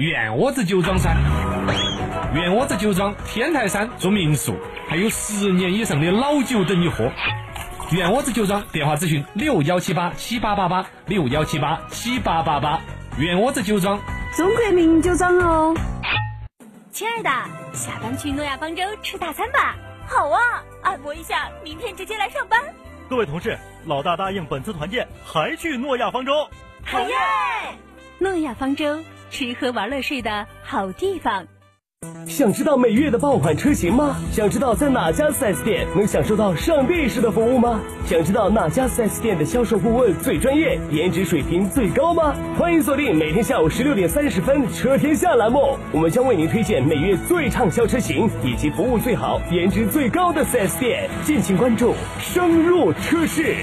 院窝子酒庄噻。院窝子酒庄天台山做民宿，还有十年以上的老酒等你喝。院窝子酒庄电话咨询六幺七八七八八八六幺七八七八八八。院窝子酒庄，中国名酒庄哦。亲爱的，下班去诺亚方舟吃大餐吧。好啊，按摩一下，明天直接来上班。各位同事，老大答应本次团建还去诺亚方舟。好耶！诺亚方舟，吃喝玩乐睡的好地方。想知道每月的爆款车型吗？想知道在哪家 4S 店能享受到上帝式的服务吗？想知道哪家 4S 店的销售顾问最专业，颜值水平最高吗？欢迎锁定每天下午十六点三十分《车天下》栏目，我们将为您推荐每月最畅销车型以及服务最好、颜值最高的 4S 店，敬请关注，深入车市。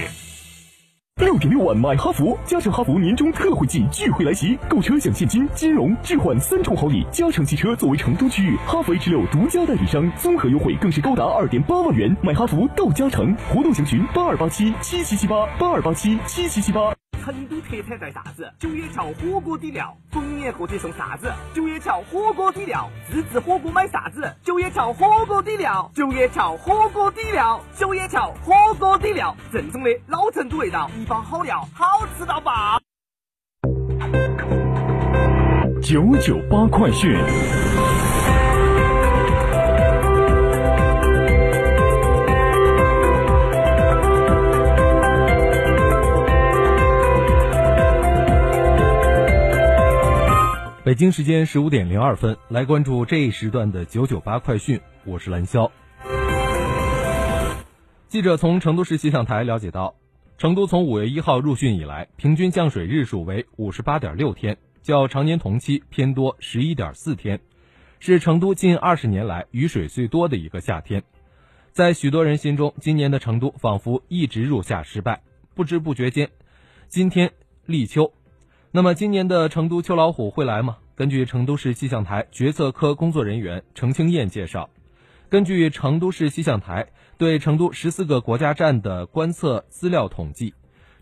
六点六万买哈弗，加诚哈弗年终特惠季聚会来袭，购车享现金、金融、置换三重好礼。加诚汽车作为成都区域哈弗 H 六独家代理商，综合优惠更是高达二点八万元。买哈弗到加诚，活动详询八二八七七七七八八二八七七七七八。成都特产在啥子？九叶桥火锅底料，逢年过节送啥子？九叶桥火锅底料，自制火锅买啥子？九叶桥火锅底料，九叶桥火锅底料，九叶桥火锅底料，正宗的老成都味道，一包好料，好吃到爆！九九八快讯。北京时间十五点零二分，来关注这一时段的九九八快讯，我是蓝霄。记者从成都市气象台了解到，成都从五月一号入汛以来，平均降水日数为五十八点六天，较常年同期偏多十一点四天，是成都近二十年来雨水最多的一个夏天。在许多人心中，今年的成都仿佛一直入夏失败，不知不觉间，今天立秋。那么今年的成都秋老虎会来吗？根据成都市气象台决策科工作人员程清燕介绍，根据成都市气象台对成都十四个国家站的观测资料统计，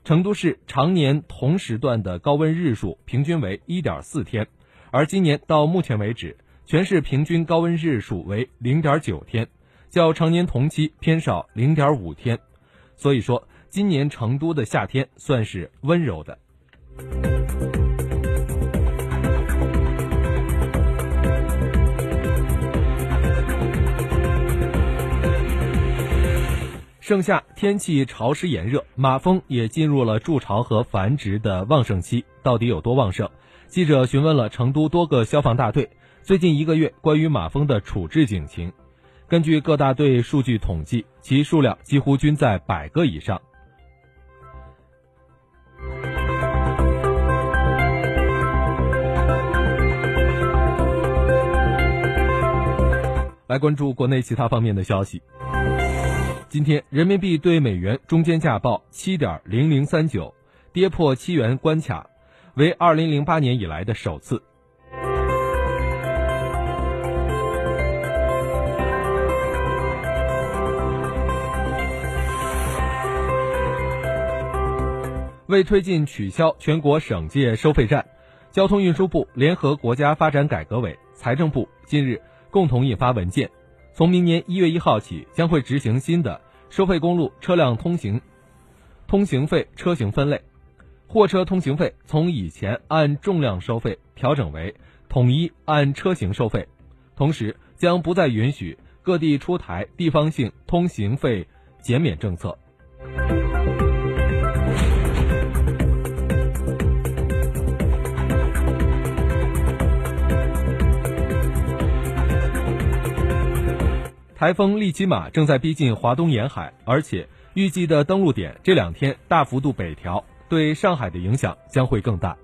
成都市常年同时段的高温日数平均为一点四天，而今年到目前为止，全市平均高温日数为零点九天，较常年同期偏少零点五天。所以说，今年成都的夏天算是温柔的。盛夏天气潮湿炎热，马蜂也进入了筑巢和繁殖的旺盛期，到底有多旺盛？记者询问了成都多个消防大队最近一个月关于马蜂的处置警情。根据各大队数据统计，其数量几乎均在百个以上。来关注国内其他方面的消息。今天，人民币对美元中间价报七点零零三九，跌破七元关卡，为二零零八年以来的首次。为推进取消全国省界收费站，交通运输部联合国家发展改革委、财政部近日共同印发文件，从明年一月一号起，将会执行新的收费公路车辆通行通行费车型分类，货车通行费从以前按重量收费调整为统一按车型收费，同时将不再允许各地出台地方性通行费减免政策。台风利奇马正在逼近华东沿海而且预计的登陆点这两天大幅度北调对上海的影响将会更大。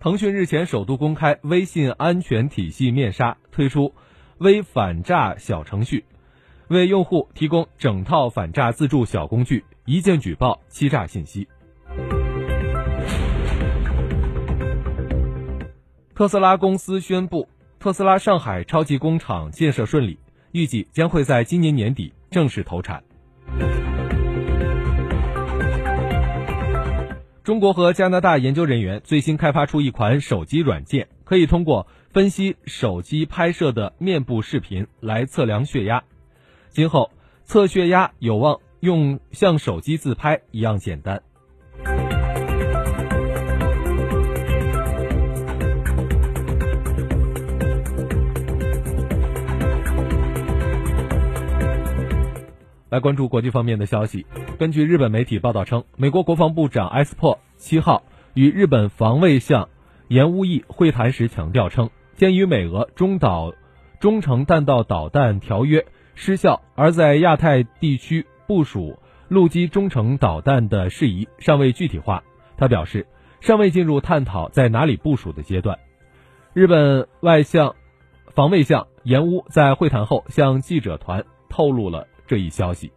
腾讯日前首度公开微信安全体系面纱推出微反诈小程序。为用户提供整套反诈自助小工具，一键举报欺诈信息。特斯拉公司宣布，特斯拉上海超级工厂建设顺利，预计将会在今年年底正式投产。中国和加拿大研究人员最新开发出一款手机软件，可以通过分析手机拍摄的面部视频来测量血压。今后测血压有望用像手机自拍一样简单。来关注国际方面的消息。根据日本媒体报道称，美国国防部长埃斯珀七号与日本防卫相岩屋义会谈时强调称，鉴于美俄中导中程弹道导弹条约失效，而在亚太地区部署陆基中程导弹的事宜尚未具体化。他表示，尚未进入探讨在哪里部署的阶段。日本外相防卫相岩屋在会谈后向记者团透露了。这一消息。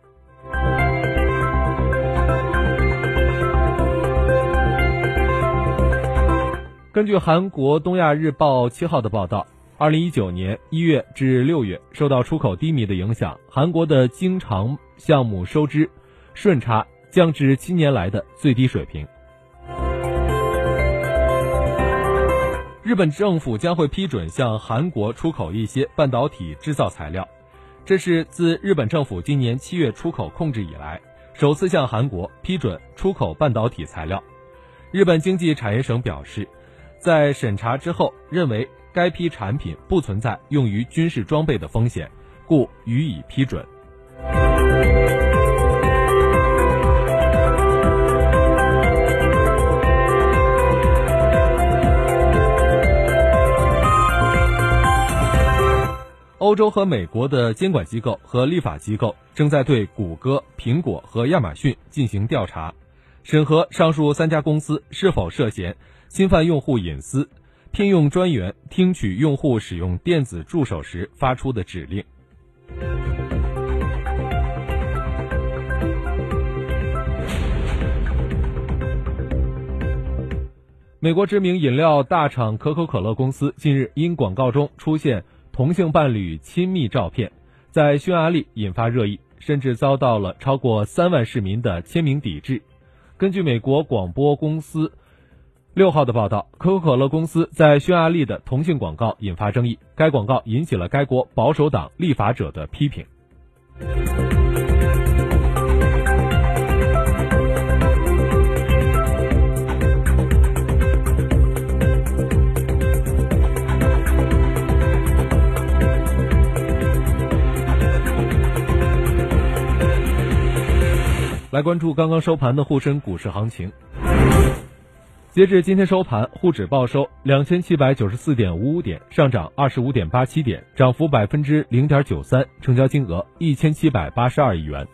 根据韩国《东亚日报》七号的报道，二零一九年一月至六月，受到出口低迷的影响，韩国的经常项目收支顺差降至七年来的最低水平。日本政府将会批准向韩国出口一些半导体制造材料。这是自日本政府今年七月出口控制以来，首次向韩国批准出口半导体材料。日本经济产业省表示，在审查之后，认为该批产品不存在用于军事装备的风险，故予以批准。欧洲和美国的监管机构和立法机构正在对谷歌、苹果和亚马逊进行调查，审核上述三家公司是否涉嫌侵犯用户隐私、聘用专员听取用户使用电子助手时发出的指令。美国知名饮料大厂可口可乐公司近日因广告中出现。同性伴侣亲密照片在匈牙利引发热议，甚至遭到了超过三万市民的签名抵制。根据美国广播公司六号的报道，可口可乐公司在匈牙利的同性广告引发争议，该广告引起了该国保守党立法者的批评。来关注刚刚收盘的沪深股市行情。截至今天收盘，沪指报收两千七百九十四点五五点，上涨二十五点八七点，涨幅百分之零点九三，成交金额一千七百八十二亿元。